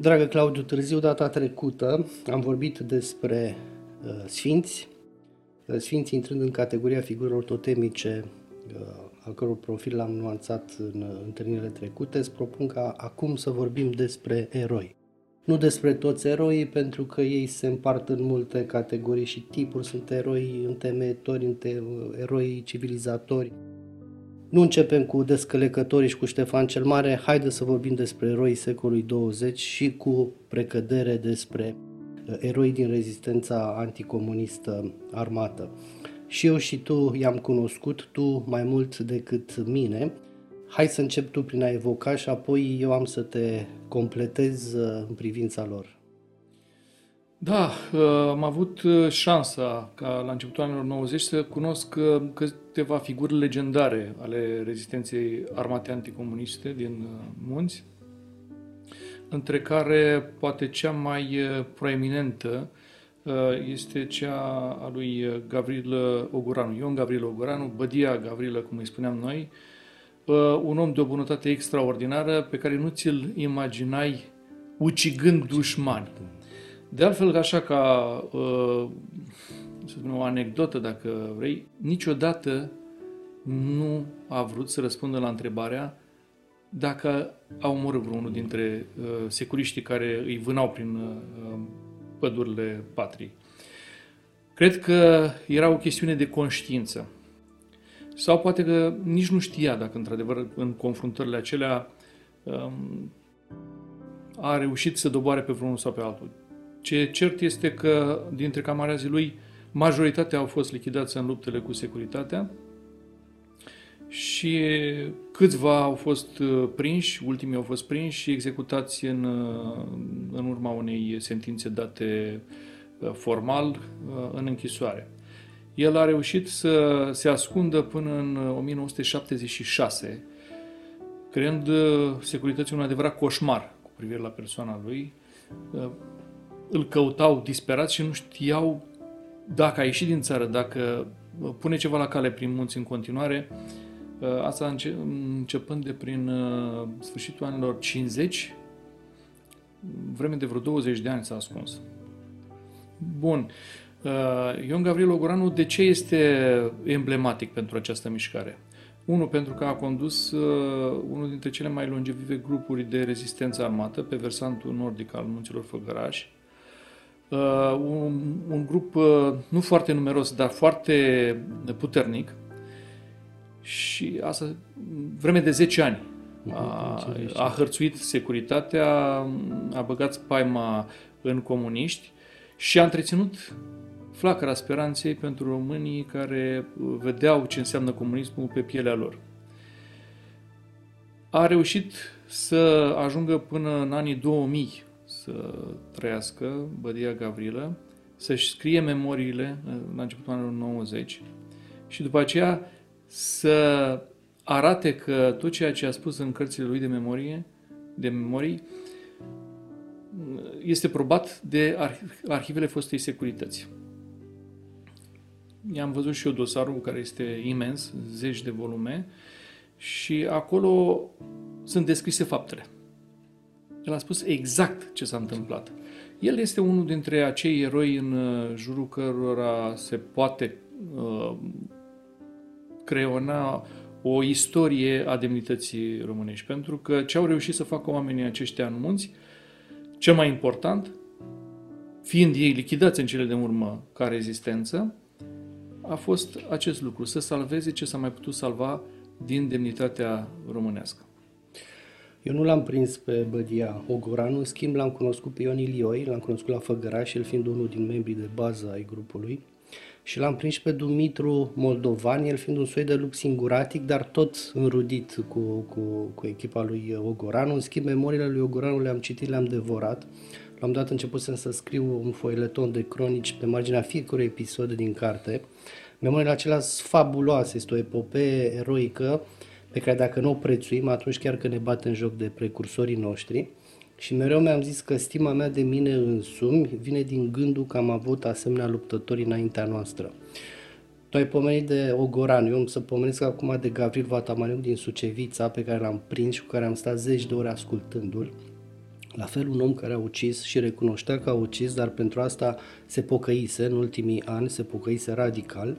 Dragă Claudiu Târziu, data trecută am vorbit despre uh, sfinți, uh, sfinți intrând în categoria figurilor totemice, uh, al căror profil l-am nuanțat în uh, întâlnirile trecute. Îți propun ca acum să vorbim despre eroi. Nu despre toți eroii, pentru că ei se împart în multe categorii și tipuri. Sunt eroi întemeitori, eroi civilizatori, nu începem cu descălecătorii și cu Ștefan cel Mare, haide să vorbim despre eroii secolului 20 și cu precădere despre uh, eroi din rezistența anticomunistă armată. Și eu și tu i-am cunoscut, tu mai mult decât mine. Hai să încep tu prin a evoca și apoi eu am să te completez uh, în privința lor. Da, uh, am avut uh, șansa ca la începutul anilor 90 să cunosc uh, câteva figuri legendare ale rezistenței armate anticomuniste din munți, între care poate cea mai proeminentă este cea a lui Gavril Oguranu, Ion Gavril Oguranu, Bădia Gavrilă, cum îi spuneam noi, un om de o bunătate extraordinară pe care nu ți-l imaginai ucigând dușmani. De altfel, așa ca, uh, să spun o anecdotă, dacă vrei, niciodată nu a vrut să răspundă la întrebarea dacă a omorât vreunul dintre uh, securiștii care îi vânau prin uh, pădurile patriei. Cred că era o chestiune de conștiință. Sau poate că nici nu știa dacă, într-adevăr, în confruntările acelea um, a reușit să doboare pe vreunul sau pe altul. Ce cert este că dintre camarazii lui, majoritatea au fost lichidați în luptele cu securitatea și câțiva au fost uh, prinși, ultimii au fost prinși și executați în, uh, în urma unei sentințe date uh, formal în închisoare. El a reușit să se ascundă până în 1976, creând securității un adevărat coșmar cu privire la persoana lui, îl căutau disperat și nu știau dacă a ieșit din țară, dacă pune ceva la cale prin munți în continuare. Uh, asta începând de prin uh, sfârșitul anilor 50, vreme de vreo 20 de ani s-a ascuns. Bun. Uh, Ion Gavril Ogoranu, de ce este emblematic pentru această mișcare? Unul, pentru că a condus uh, unul dintre cele mai longevive grupuri de rezistență armată pe versantul nordic al munților Făgărași, uh, un, un grup uh, nu foarte numeros, dar foarte puternic și asta vreme de 10 ani. A, a hărțuit securitatea, a băgat spaima în comuniști și a întreținut flacăra speranței pentru românii care vedeau ce înseamnă comunismul pe pielea lor. A reușit să ajungă până în anii 2000 să trăiască Bădia Gavrilă, să-și scrie memoriile la începutul anilor 90 și după aceea să arate că tot ceea ce a spus în cărțile lui de memorie, de memorii, este probat de arhivele fostei securități. I-am văzut și eu dosarul care este imens, zeci de volume, și acolo sunt descrise faptele. El a spus exact ce s-a întâmplat. El este unul dintre acei eroi în uh, jurul cărora se poate uh, creona o istorie a demnității românești. Pentru că ce au reușit să facă oamenii aceștia în munți, cel mai important, fiind ei lichidați în cele de urmă ca rezistență, a fost acest lucru, să salveze ce s-a mai putut salva din demnitatea românească. Eu nu l-am prins pe Bădia Ogoranu, în schimb l-am cunoscut pe Ion Ilioi, l-am cunoscut la Făgăraș, el fiind unul din membrii de bază ai grupului. Și l-am prins pe Dumitru Moldovan, el fiind un soi de lup singuratic, dar tot înrudit cu, cu, cu echipa lui Ogoranu. În schimb, memoriile lui Ogoranu le-am citit, le-am devorat. L-am dat început să scriu un foileton de cronici pe marginea fiecărui episod din carte. Memoriile acelea sunt fabuloase, este o epopee eroică pe care dacă nu o prețuim, atunci chiar că ne bate în joc de precursorii noștri. Și mereu mi-am zis că stima mea de mine însumi vine din gândul că am avut asemenea luptători înaintea noastră. Tu ai pomenit de Ogoran, eu am să pomenesc acum de Gavril Vatamaniuc din Sucevița, pe care l-am prins și cu care am stat zeci de ore ascultându-l. La fel un om care a ucis și recunoștea că a ucis, dar pentru asta se pocăise în ultimii ani, se pocăise radical.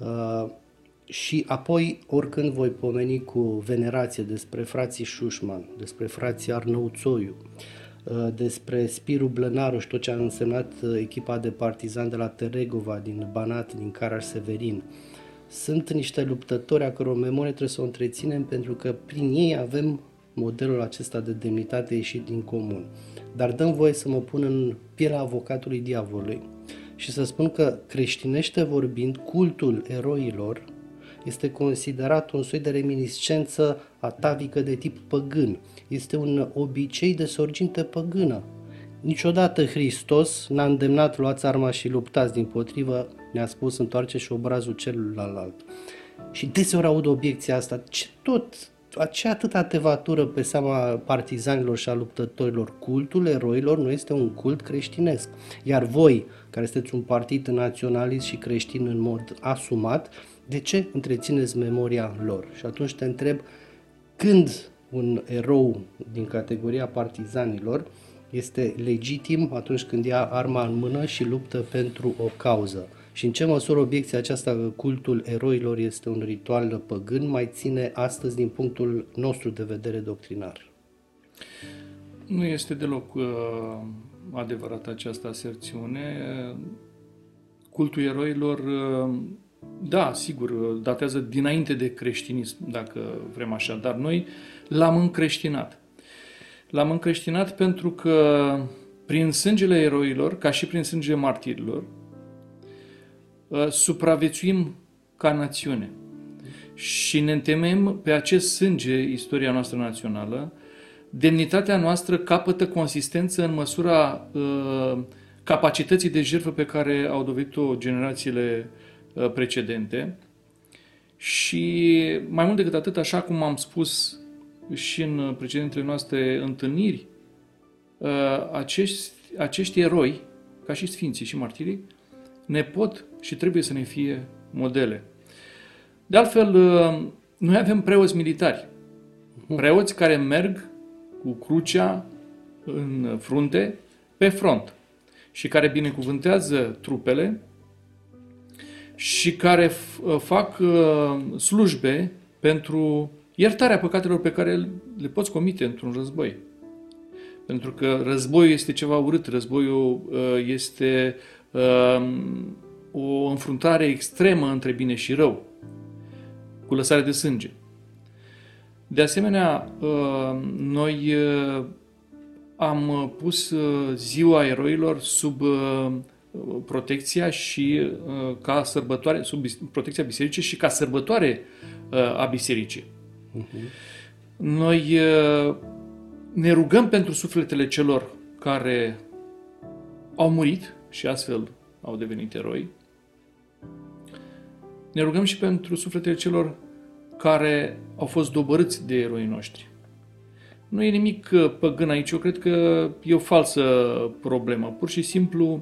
Uh, și apoi, oricând voi pomeni cu venerație despre frații Șușman, despre frații Arnăuțoiu, uh, despre Spiru Blănaruș și tot ce a însemnat uh, echipa de partizani de la Teregova, din Banat, din Caraș Severin, sunt niște luptători a căror memorie trebuie să o întreținem pentru că prin ei avem modelul acesta de demnitate ieșit din comun. Dar dăm voie să mă pun în pielea avocatului diavolului și să spun că creștinește vorbind, cultul eroilor este considerat un soi de reminiscență atavică de tip păgân. Este un obicei de sorginte păgână. Niciodată Hristos n-a îndemnat luați arma și luptați, din potrivă ne-a spus întoarce și obrazul celuilalt. Și deseori aud obiecția asta, ce tot ce atâta tevatură pe seama partizanilor și a luptătorilor. Cultul eroilor nu este un cult creștinesc. Iar voi, care sunteți un partid naționalist și creștin în mod asumat, de ce întrețineți memoria lor? Și atunci te întreb, când un erou din categoria partizanilor este legitim atunci când ia arma în mână și luptă pentru o cauză? Și în ce măsură obiecția aceasta că cultul eroilor este un ritual păgân mai ține astăzi din punctul nostru de vedere doctrinar? Nu este deloc uh, adevărată această aserțiune. Cultul eroilor, uh, da, sigur, datează dinainte de creștinism, dacă vrem așa, dar noi l-am încreștinat. L-am încreștinat pentru că prin sângele eroilor, ca și prin sângele martirilor, Uh, supraviețuim ca națiune și ne întemeim pe acest sânge istoria noastră națională, demnitatea noastră capătă consistență în măsura uh, capacității de jertfă pe care au dovedit-o generațiile uh, precedente. Și mai mult decât atât, așa cum am spus și în precedentele noastre întâlniri, uh, acești, acești eroi, ca și sfinții și martirii, ne pot și trebuie să ne fie modele. De altfel, uh, noi avem preoți militari, preoți care merg cu crucea în frunte pe front și care binecuvântează trupele și care uh, fac uh, slujbe pentru iertarea păcatelor pe care le poți comite într-un război. Pentru că războiul este ceva urât, războiul este Ehm, o înfruntare extremă între bine și rău, cu lăsare de sânge. De asemenea, ehm, noi am pus ziua eroilor sub protecția și ca sărbătoare, sub protecția bisericii și ca sărbătoare a bisericii. Uh-huh. Noi ne rugăm pentru sufletele celor care au murit și astfel au devenit eroi. Ne rugăm și pentru sufletele celor care au fost dobărâți de eroii noștri. Nu e nimic uh, păgân aici, eu cred că e o falsă problemă. Pur și simplu uh,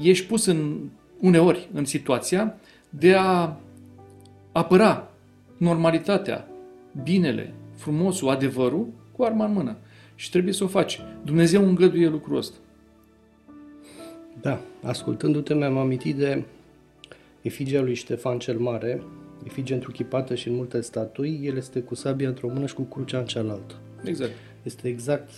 ești pus în, uneori în situația de a apăra normalitatea, binele, frumosul, adevărul cu arma în mână. Și trebuie să o faci. Dumnezeu îngăduie lucrul ăsta. Da, ascultându-te mi-am amintit de efigia lui Ștefan cel Mare, efigie întruchipată și în multe statui, el este cu sabia într-o mână și cu crucea în cealaltă. Exact. Este exact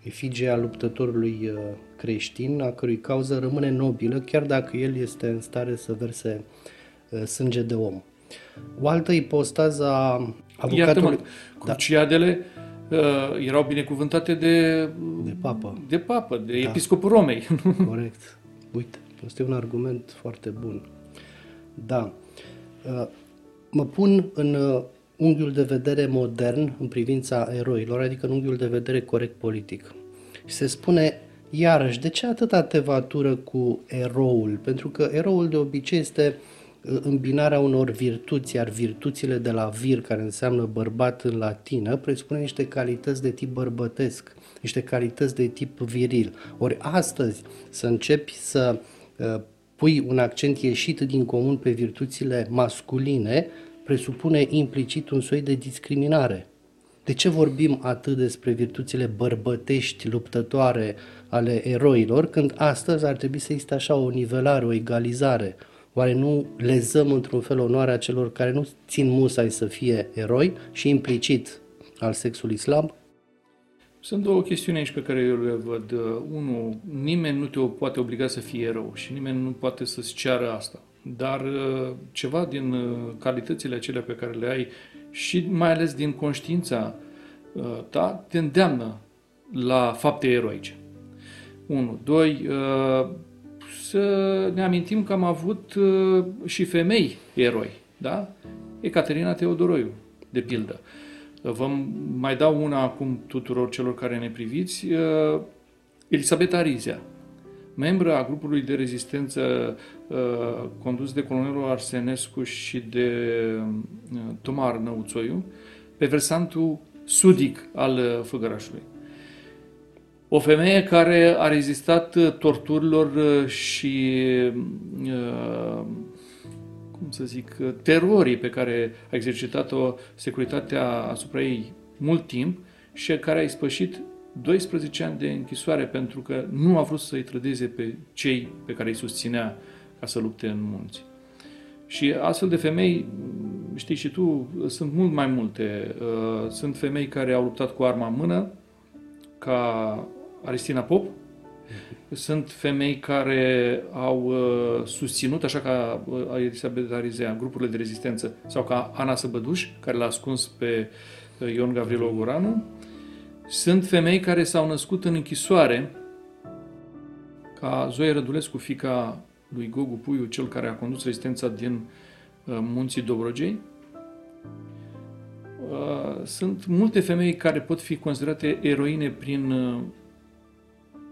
uh, efigia luptătorului uh, creștin, a cărui cauză rămâne nobilă, chiar dacă el este în stare să verse uh, sânge de om. O altă ipostază a avocatului... Iartă-mă, cruciadele da uh, erau binecuvântate de, de papă, de, papă, de da. episcopul Romei. Corect. Uite, este un argument foarte bun. Da. Uh, mă pun în uh, unghiul de vedere modern în privința eroilor, adică în unghiul de vedere corect politic. Și se spune, iarăși, de ce atâta tevatură cu eroul? Pentru că eroul de obicei este uh, îmbinarea unor virtuți, iar virtuțile de la vir, care înseamnă bărbat în latină, presupune niște calități de tip bărbătesc, niște calități de tip viril. Ori astăzi să începi să uh, pui un accent ieșit din comun pe virtuțile masculine, presupune implicit un soi de discriminare. De ce vorbim atât despre virtuțile bărbătești, luptătoare ale eroilor, când astăzi ar trebui să existe așa o nivelare, o egalizare? Oare nu lezăm într-un fel onoarea celor care nu țin musai să fie eroi și implicit al sexului slab? Sunt două chestiuni aici pe care eu le văd. Unu, nimeni nu te poate obliga să fii erou și nimeni nu poate să-ți ceară asta. Dar uh, ceva din uh, calitățile acelea pe care le ai și mai ales din conștiința uh, ta te îndeamnă la fapte eroice. 1. 2. Să ne amintim că am avut și femei eroi, da? Ecaterina Teodoroiu, de pildă. Vă mai dau una acum tuturor celor care ne priviți. Elisabeta Rizia, membră a grupului de rezistență uh, condus de colonelul Arsenescu și de uh, Tomar Năuțoiu, pe versantul sudic al uh, Făgărașului. O femeie care a rezistat uh, torturilor uh, și, uh, cum să zic, terorii pe care a exercitat-o securitatea asupra ei mult timp și care a ispășit 12 ani de închisoare pentru că nu a vrut să-i trădeze pe cei pe care îi susținea ca să lupte în munți. Și astfel de femei, știi și tu, sunt mult mai multe. Uh, sunt femei care au luptat cu arma în mână, ca Aristina Pop, sunt femei care au uh, susținut, așa ca uh, Elisabeta Rizea, grupurile de rezistență, sau ca Ana Săbăduș, care l-a ascuns pe Ion Gavrilo Ogoranu, sunt femei care s-au născut în închisoare, ca Zoe Rădulescu, fica lui Gogu Puiu, cel care a condus rezistența din uh, munții Dobrogei. Uh, sunt multe femei care pot fi considerate eroine prin uh,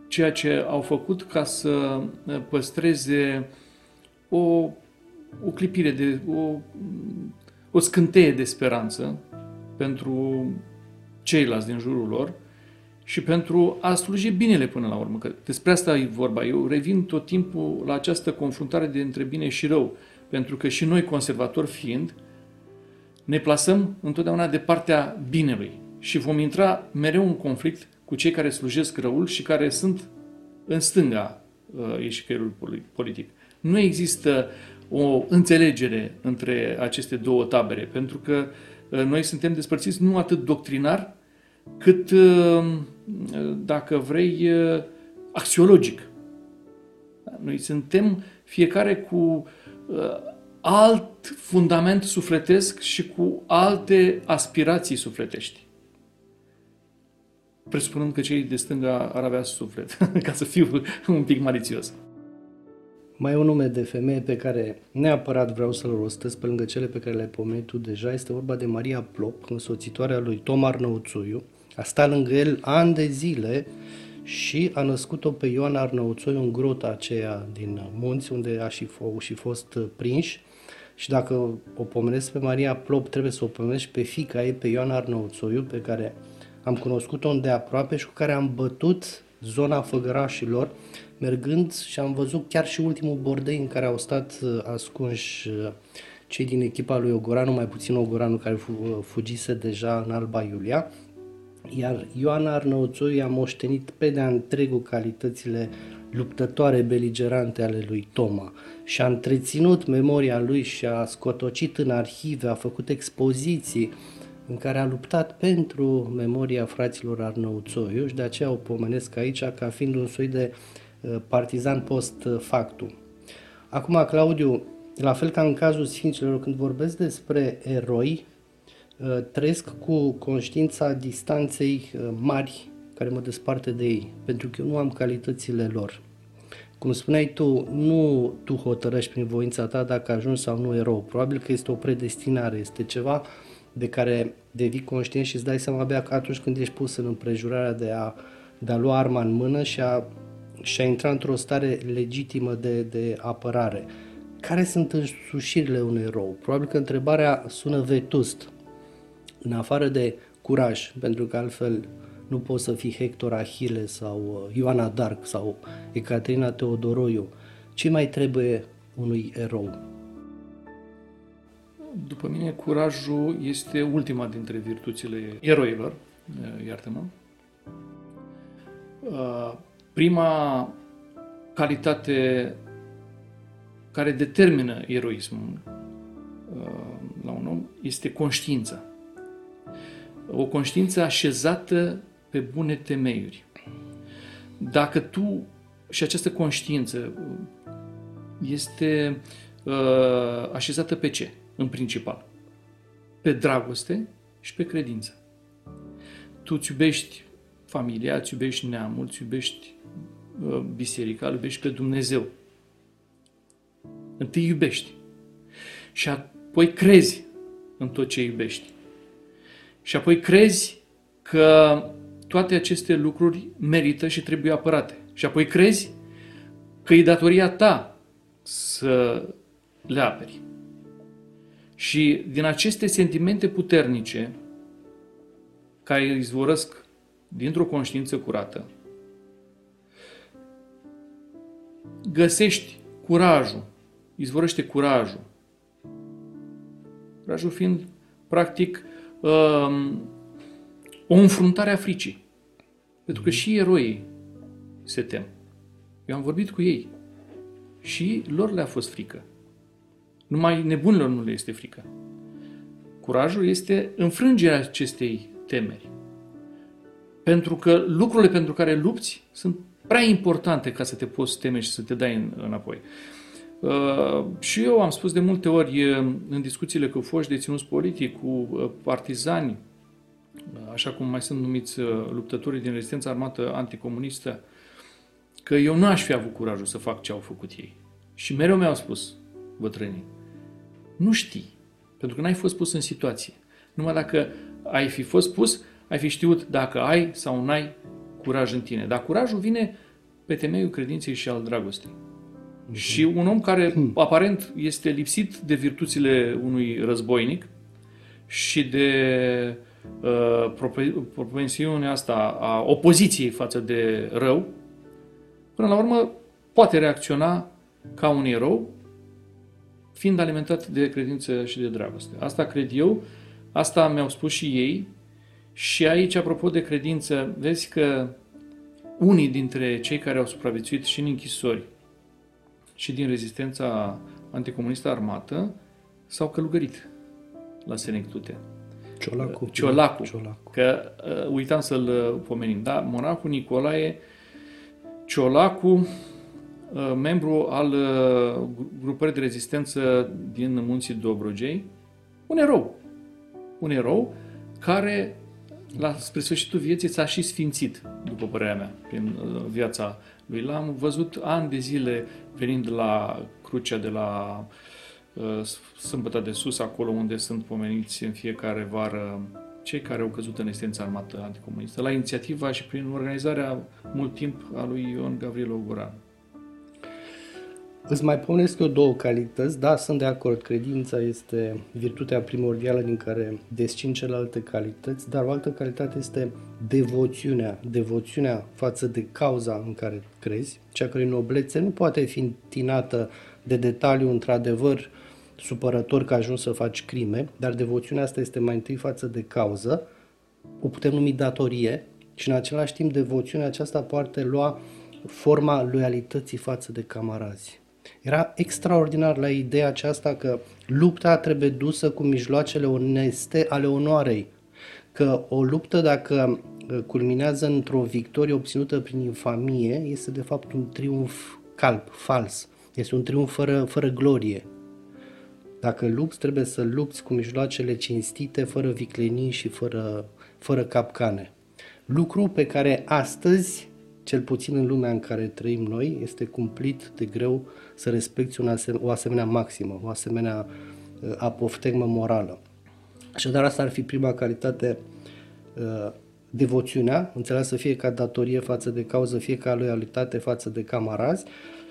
ceea ce au făcut ca să păstreze o, o clipire, de, o, o scânteie de speranță pentru ceilalți din jurul lor și pentru a sluji binele până la urmă. Că despre asta e vorba. Eu revin tot timpul la această confruntare de între bine și rău. Pentru că și noi, conservatori fiind, ne plasăm întotdeauna de partea binelui și vom intra mereu în conflict cu cei care slujesc răul și care sunt în stânga uh, ieșicăierului politic. Nu există o înțelegere între aceste două tabere, pentru că uh, noi suntem despărțiți nu atât doctrinar, cât, uh, dacă vrei, uh, axiologic. Noi suntem fiecare cu uh, alt fundament sufletesc și cu alte aspirații sufletești. Presupunând că cei de stânga ar avea suflet, ca să fiu un pic malițios. Mai e un nume de femeie pe care neapărat vreau să-l rostesc pe lângă cele pe care le-ai pomenit tu deja. Este vorba de Maria Plop, însoțitoarea lui Tomar Năuțuiu, a stat lângă el ani de zile și a născut-o pe Ioan Arnăuțoi în grota aceea din munți unde a și, f- și fost prinși. Și dacă o pomenesc pe Maria Plop, trebuie să o pomenesc pe fica ei, pe Ioana Arnăuțoiu, pe care am cunoscut-o îndeaproape și cu care am bătut zona făgărașilor, mergând și am văzut chiar și ultimul bordei în care au stat uh, ascunși uh, cei din echipa lui Ogoranu, mai puțin Ogoranu care fugise deja în Alba Iulia iar Ioana Arnăuțu i-a moștenit pe de-a întregul calitățile luptătoare beligerante ale lui Toma și a întreținut memoria lui și a scotocit în arhive, a făcut expoziții în care a luptat pentru memoria fraților Arnăuțoiu și de aceea o pomenesc aici ca fiind un soi de uh, partizan post factum. Acum, Claudiu, la fel ca în cazul Sfinților, când vorbesc despre eroi, Uh, trăiesc cu conștiința distanței uh, mari care mă desparte de ei, pentru că eu nu am calitățile lor. Cum spuneai tu, nu tu hotărăști prin voința ta dacă ajungi sau nu erou. Probabil că este o predestinare, este ceva de care devii conștient și îți dai seama abia atunci când ești pus în împrejurarea de a, de a lua arma în mână și a, și a intra într-o stare legitimă de, de apărare. Care sunt însușirile unui erou? Probabil că întrebarea sună vetust, în afară de curaj, pentru că altfel nu poți să fii Hector Achille sau uh, Ioana Dark sau Ecaterina Teodoroiu, ce mai trebuie unui erou? După mine, curajul este ultima dintre virtuțile eroilor, iartă-mă. Prima calitate care determină eroismul la un om este conștiința. O conștiință așezată pe bune temeiuri. Dacă tu și această conștiință este uh, așezată pe ce, în principal? Pe dragoste și pe credință. Tu îți iubești familia, îți iubești neamul, îți iubești uh, biserica, îl iubești pe Dumnezeu. Întâi iubești. Și apoi crezi în tot ce iubești. Și apoi crezi că toate aceste lucruri merită și trebuie apărate. Și apoi crezi că e datoria ta să le aperi. Și din aceste sentimente puternice, care izvorăsc dintr-o conștiință curată, găsești curajul, izvorăște curajul. Curajul fiind, practic, um, o înfruntare a fricii. Pentru că și eroii se tem. Eu am vorbit cu ei și lor le-a fost frică. Numai nebunilor nu le este frică. Curajul este înfrângerea acestei temeri. Pentru că lucrurile pentru care lupți sunt prea importante ca să te poți teme și să te dai înapoi. Uh, și eu am spus de multe ori uh, în discuțiile cu foști deținuți politic, cu uh, partizani, așa cum mai sunt numiți luptătorii din rezistența armată anticomunistă, că eu nu aș fi avut curajul să fac ce au făcut ei. Și mereu mi-au spus bătrânii, nu știi, pentru că n-ai fost pus în situație. Numai dacă ai fi fost pus, ai fi știut dacă ai sau nu ai curaj în tine. Dar curajul vine pe temeiul credinței și al dragostei. Mm-hmm. Și un om care mm. aparent este lipsit de virtuțile unui războinic și de uh, propensiunea asta a opoziției față de rău, până la urmă poate reacționa ca un erou, fiind alimentat de credință și de dragoste. Asta cred eu, asta mi-au spus și ei și aici, apropo de credință, vezi că unii dintre cei care au supraviețuit și în închisori și din rezistența anticomunistă armată s-au călugărit la Senectute. Ciolacu. Ciolacu. Ciolacu. Că uh, uitam să-l uh, pomenim. Da, monarhul Nicolae Ciolacu, uh, membru al uh, grupării de rezistență din Munții Dobrogei, un erou. Un erou care la spre sfârșitul vieții s-a și sfințit, după părerea mea, prin uh, viața lui. L-am văzut ani de zile venind la crucea de la uh, Sâmbăta de Sus, acolo unde sunt pomeniți în fiecare vară cei care au căzut în esența armată anticomunistă, la inițiativa și prin organizarea mult timp a lui Ion Gavril Oguran. Îți mai pomenesc eu două calități, da, sunt de acord, credința este virtutea primordială din care descin celelalte calități, dar o altă calitate este devoțiunea, devoțiunea față de cauza în care crezi, cea care noblețe nu poate fi întinată de detaliu într-adevăr supărător că ajungi să faci crime, dar devoțiunea asta este mai întâi față de cauză, o putem numi datorie și în același timp devoțiunea aceasta poate lua forma loialității față de camarazi. Era extraordinar la ideea aceasta că lupta trebuie dusă cu mijloacele oneste ale onoarei. Că o luptă, dacă uh, culminează într-o victorie obținută prin infamie, este de fapt un triumf calp, fals. Este un triumf fără, fără glorie. Dacă lupți, trebuie să lupți cu mijloacele cinstite, fără viclenii și fără, fără capcane. Lucru pe care astăzi cel puțin în lumea în care trăim noi, este cumplit de greu să respecti un asem- o asemenea maximă, o asemenea uh, apoftegmă morală. Așadar, asta ar fi prima calitate, uh, devoțiunea, înțeleasă fie ca datorie față de cauză, fie ca loialitate față de camarazi,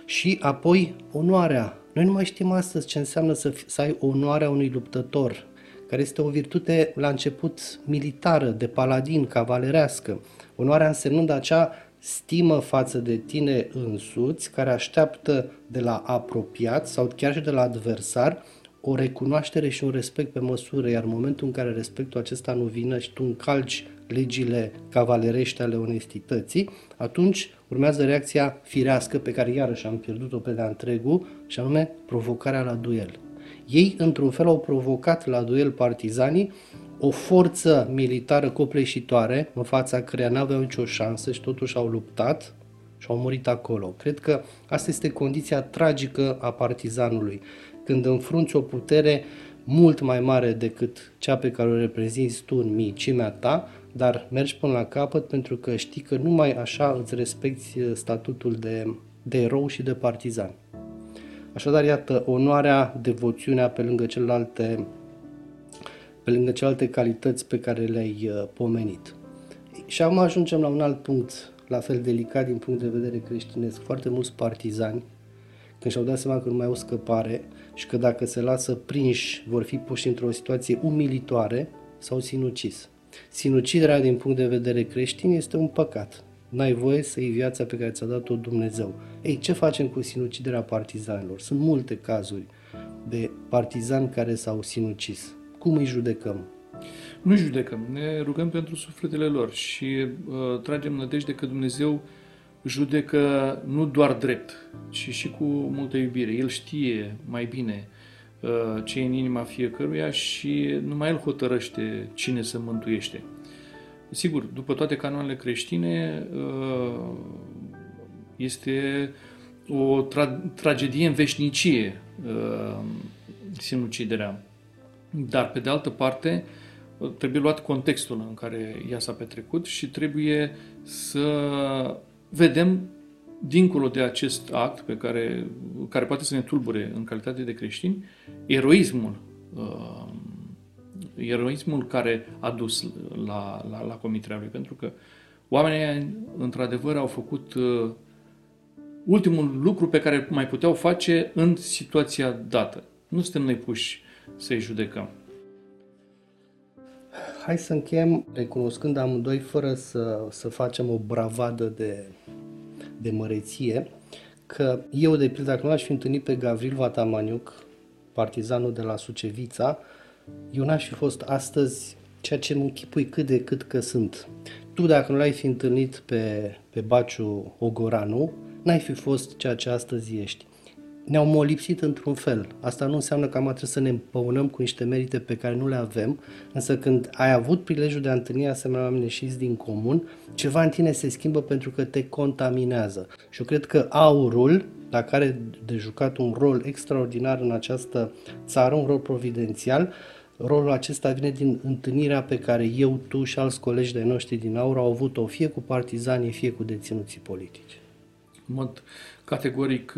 și apoi onoarea. Noi nu mai știm astăzi ce înseamnă să, să ai onoarea unui luptător, care este o virtute la început militară, de paladin, cavalerească. Onoarea însemnând acea stimă față de tine însuți, care așteaptă de la apropiat sau chiar și de la adversar o recunoaștere și un respect pe măsură, iar în momentul în care respectul acesta nu vine și tu încalci legile cavalerești ale onestității, atunci urmează reacția firească pe care iarăși am pierdut-o pe de-a întregul, și anume provocarea la duel. Ei, într-un fel, au provocat la duel partizanii o forță militară copleșitoare în fața căreia n-aveau nicio șansă și totuși au luptat și au murit acolo. Cred că asta este condiția tragică a partizanului. Când înfrunți o putere mult mai mare decât cea pe care o reprezinți tu în micimea ta, dar mergi până la capăt pentru că știi că numai așa îți respecti uh, statutul de, de erou și de partizan. Așadar, iată, onoarea, devoțiunea pe lângă celelalte, pe lângă celelalte calități pe care le-ai uh, pomenit. Și acum ajungem la un alt punct, la fel delicat din punct de vedere creștinesc. Foarte mulți partizani, când și-au dat seama că nu mai au scăpare și că dacă se lasă prinși vor fi puși într-o situație umilitoare, s-au sinucis. Sinuciderea din punct de vedere creștin este un păcat. N-ai voie să iei viața pe care ți-a dat-o Dumnezeu. Ei, ce facem cu sinuciderea partizanilor? Sunt multe cazuri de partizani care s-au sinucis. Cum îi judecăm? Nu judecăm, ne rugăm pentru sufletele lor și uh, tragem nădejde că Dumnezeu judecă nu doar drept, ci și cu multă iubire. El știe mai bine Uh, ce e în inima fiecăruia și numai el hotărăște cine se mântuiește. Sigur, după toate canoanele creștine, uh, este o tra- tragedie în veșnicie uh, sinuciderea. Dar, pe de altă parte, trebuie luat contextul în care ea s-a petrecut și trebuie să vedem dincolo de acest act pe care, care poate să ne tulbure în calitate de creștini, eroismul, uh, eroismul care a dus la, la, la comiterea lui. Pentru că oamenii, într-adevăr, au făcut uh, ultimul lucru pe care mai puteau face în situația dată. Nu suntem noi puși să-i judecăm. Hai să încheiem recunoscând amândoi, fără să, să facem o bravadă de de măreție, că eu, de pildă, dacă nu aș fi întâlnit pe Gavril Vatamaniuc, partizanul de la Sucevița, eu n-aș fi fost astăzi ceea ce mă închipui cât de cât că sunt. Tu, dacă nu l-ai fi întâlnit pe, pe Baciu Ogoranu, n-ai fi fost ceea ce astăzi ești ne-au molipsit într-un fel. Asta nu înseamnă că am trebuie să ne împăunăm cu niște merite pe care nu le avem, însă când ai avut prilejul de a întâlni asemenea oameni ieșiți din comun, ceva în tine se schimbă pentru că te contaminează. Și eu cred că aurul, dacă are de jucat un rol extraordinar în această țară, un rol providențial, rolul acesta vine din întâlnirea pe care eu, tu și alți colegi de noștri din aur au avut-o fie cu partizanii, fie cu deținuții politici. În mod categoric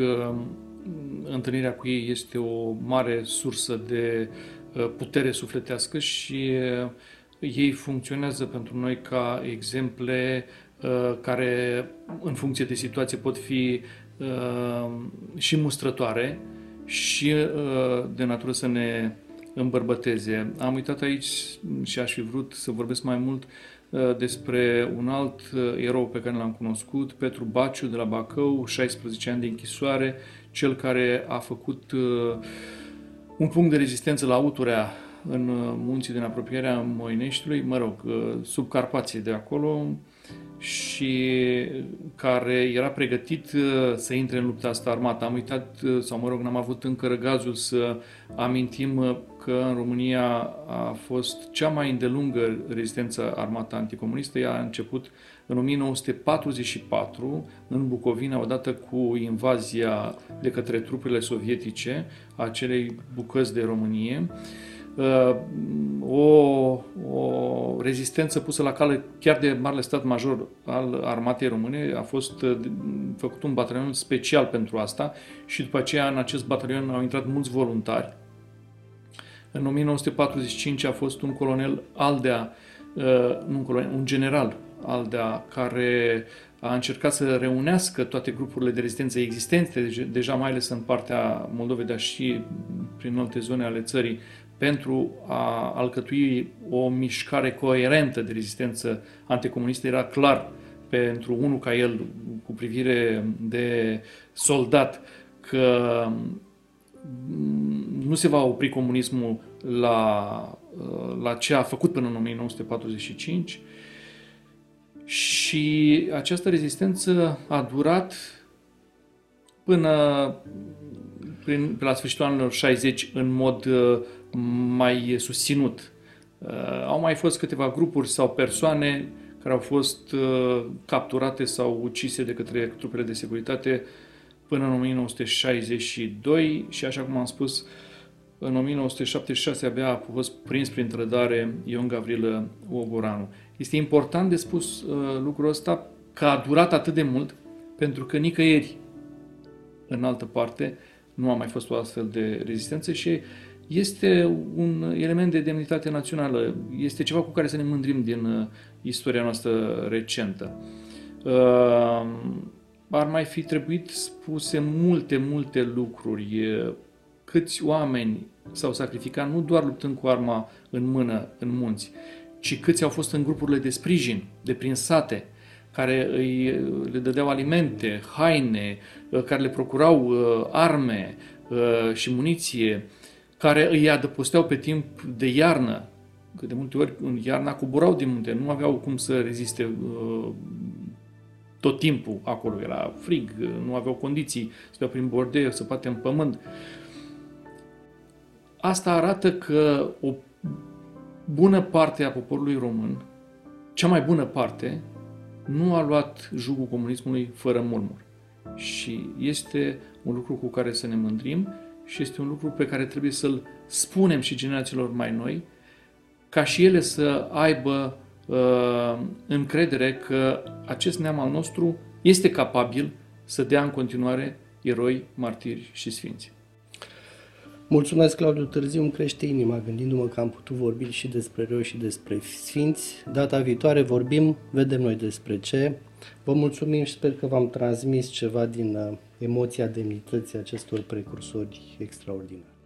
întâlnirea cu ei este o mare sursă de uh, putere sufletească și uh, ei funcționează pentru noi ca exemple uh, care, în funcție de situație, pot fi și mustrătoare și de natură să ne îmbărbăteze. Am uitat aici și aș fi vrut să vorbesc mai mult despre un alt erou pe care l-am cunoscut, Petru Baciu de la Bacău, 16 ani de închisoare, cel care a făcut uh, un punct de rezistență la Uturea în uh, munții din apropierea Moineștiului, mă rog, uh, sub Carpații de acolo, și care era pregătit să intre în lupta asta armată. Am uitat, sau mă rog, n-am avut încă răgazul să amintim că în România a fost cea mai îndelungă rezistență armată anticomunistă. Ea a început în 1944 în Bucovina, odată cu invazia de către trupele sovietice a acelei bucăți de Românie, uh, o, o rezistență pusă la cale chiar de Marele Stat Major al Armatei Române. A fost uh, făcut un batalion special pentru asta și după aceea în acest batalion au intrat mulți voluntari. În 1945 a fost un colonel Aldea, uh, nu un colonel, un general Aldea, care a încercat să reunească toate grupurile de rezistență existente, deja mai ales în partea Moldovei, dar și prin alte zone ale țării, pentru a alcătui o mișcare coerentă de rezistență anticomunistă. Era clar pentru unul ca el, cu privire de soldat, că nu se va opri comunismul la, la ce a făcut până în 1945 și această rezistență a durat până prin, pe la sfârșitul anilor 60 în mod uh, mai susținut. Uh, au mai fost câteva grupuri sau persoane care au fost uh, capturate sau ucise de către trupele de securitate până în 1962 și așa cum am spus, în 1976 abia a fost prins prin trădare Ion Gavrilă Ogoranu. Este important de spus uh, lucrul ăsta că a durat atât de mult pentru că nicăieri în altă parte nu a mai fost o astfel de rezistență și este un element de demnitate națională, este ceva cu care să ne mândrim din uh, istoria noastră recentă. Uh, ar mai fi trebuit spuse multe, multe lucruri. Câți oameni s-au sacrificat nu doar luptând cu arma în mână în munți, ci câți au fost în grupurile de sprijin, de prin sate, care îi, le dădeau alimente, haine, care le procurau uh, arme uh, și muniție, care îi adăposteau pe timp de iarnă, că de multe ori în iarna coborau din munte, nu aveau cum să reziste uh, tot timpul acolo, era frig, nu aveau condiții, stăteau prin bordei, să poate în pământ. Asta arată că o bună parte a poporului român, cea mai bună parte, nu a luat jugul comunismului fără murmur. Și este un lucru cu care să ne mândrim și este un lucru pe care trebuie să-l spunem și generațiilor mai noi, ca și ele să aibă uh, încredere că acest neam al nostru este capabil să dea în continuare eroi, martiri și sfinți. Mulțumesc, Claudiu Târziu, îmi crește inima gândindu-mă că am putut vorbi și despre rău și despre sfinți. Data viitoare vorbim, vedem noi despre ce. Vă mulțumim și sper că v-am transmis ceva din uh, emoția demnității acestor precursori extraordinari.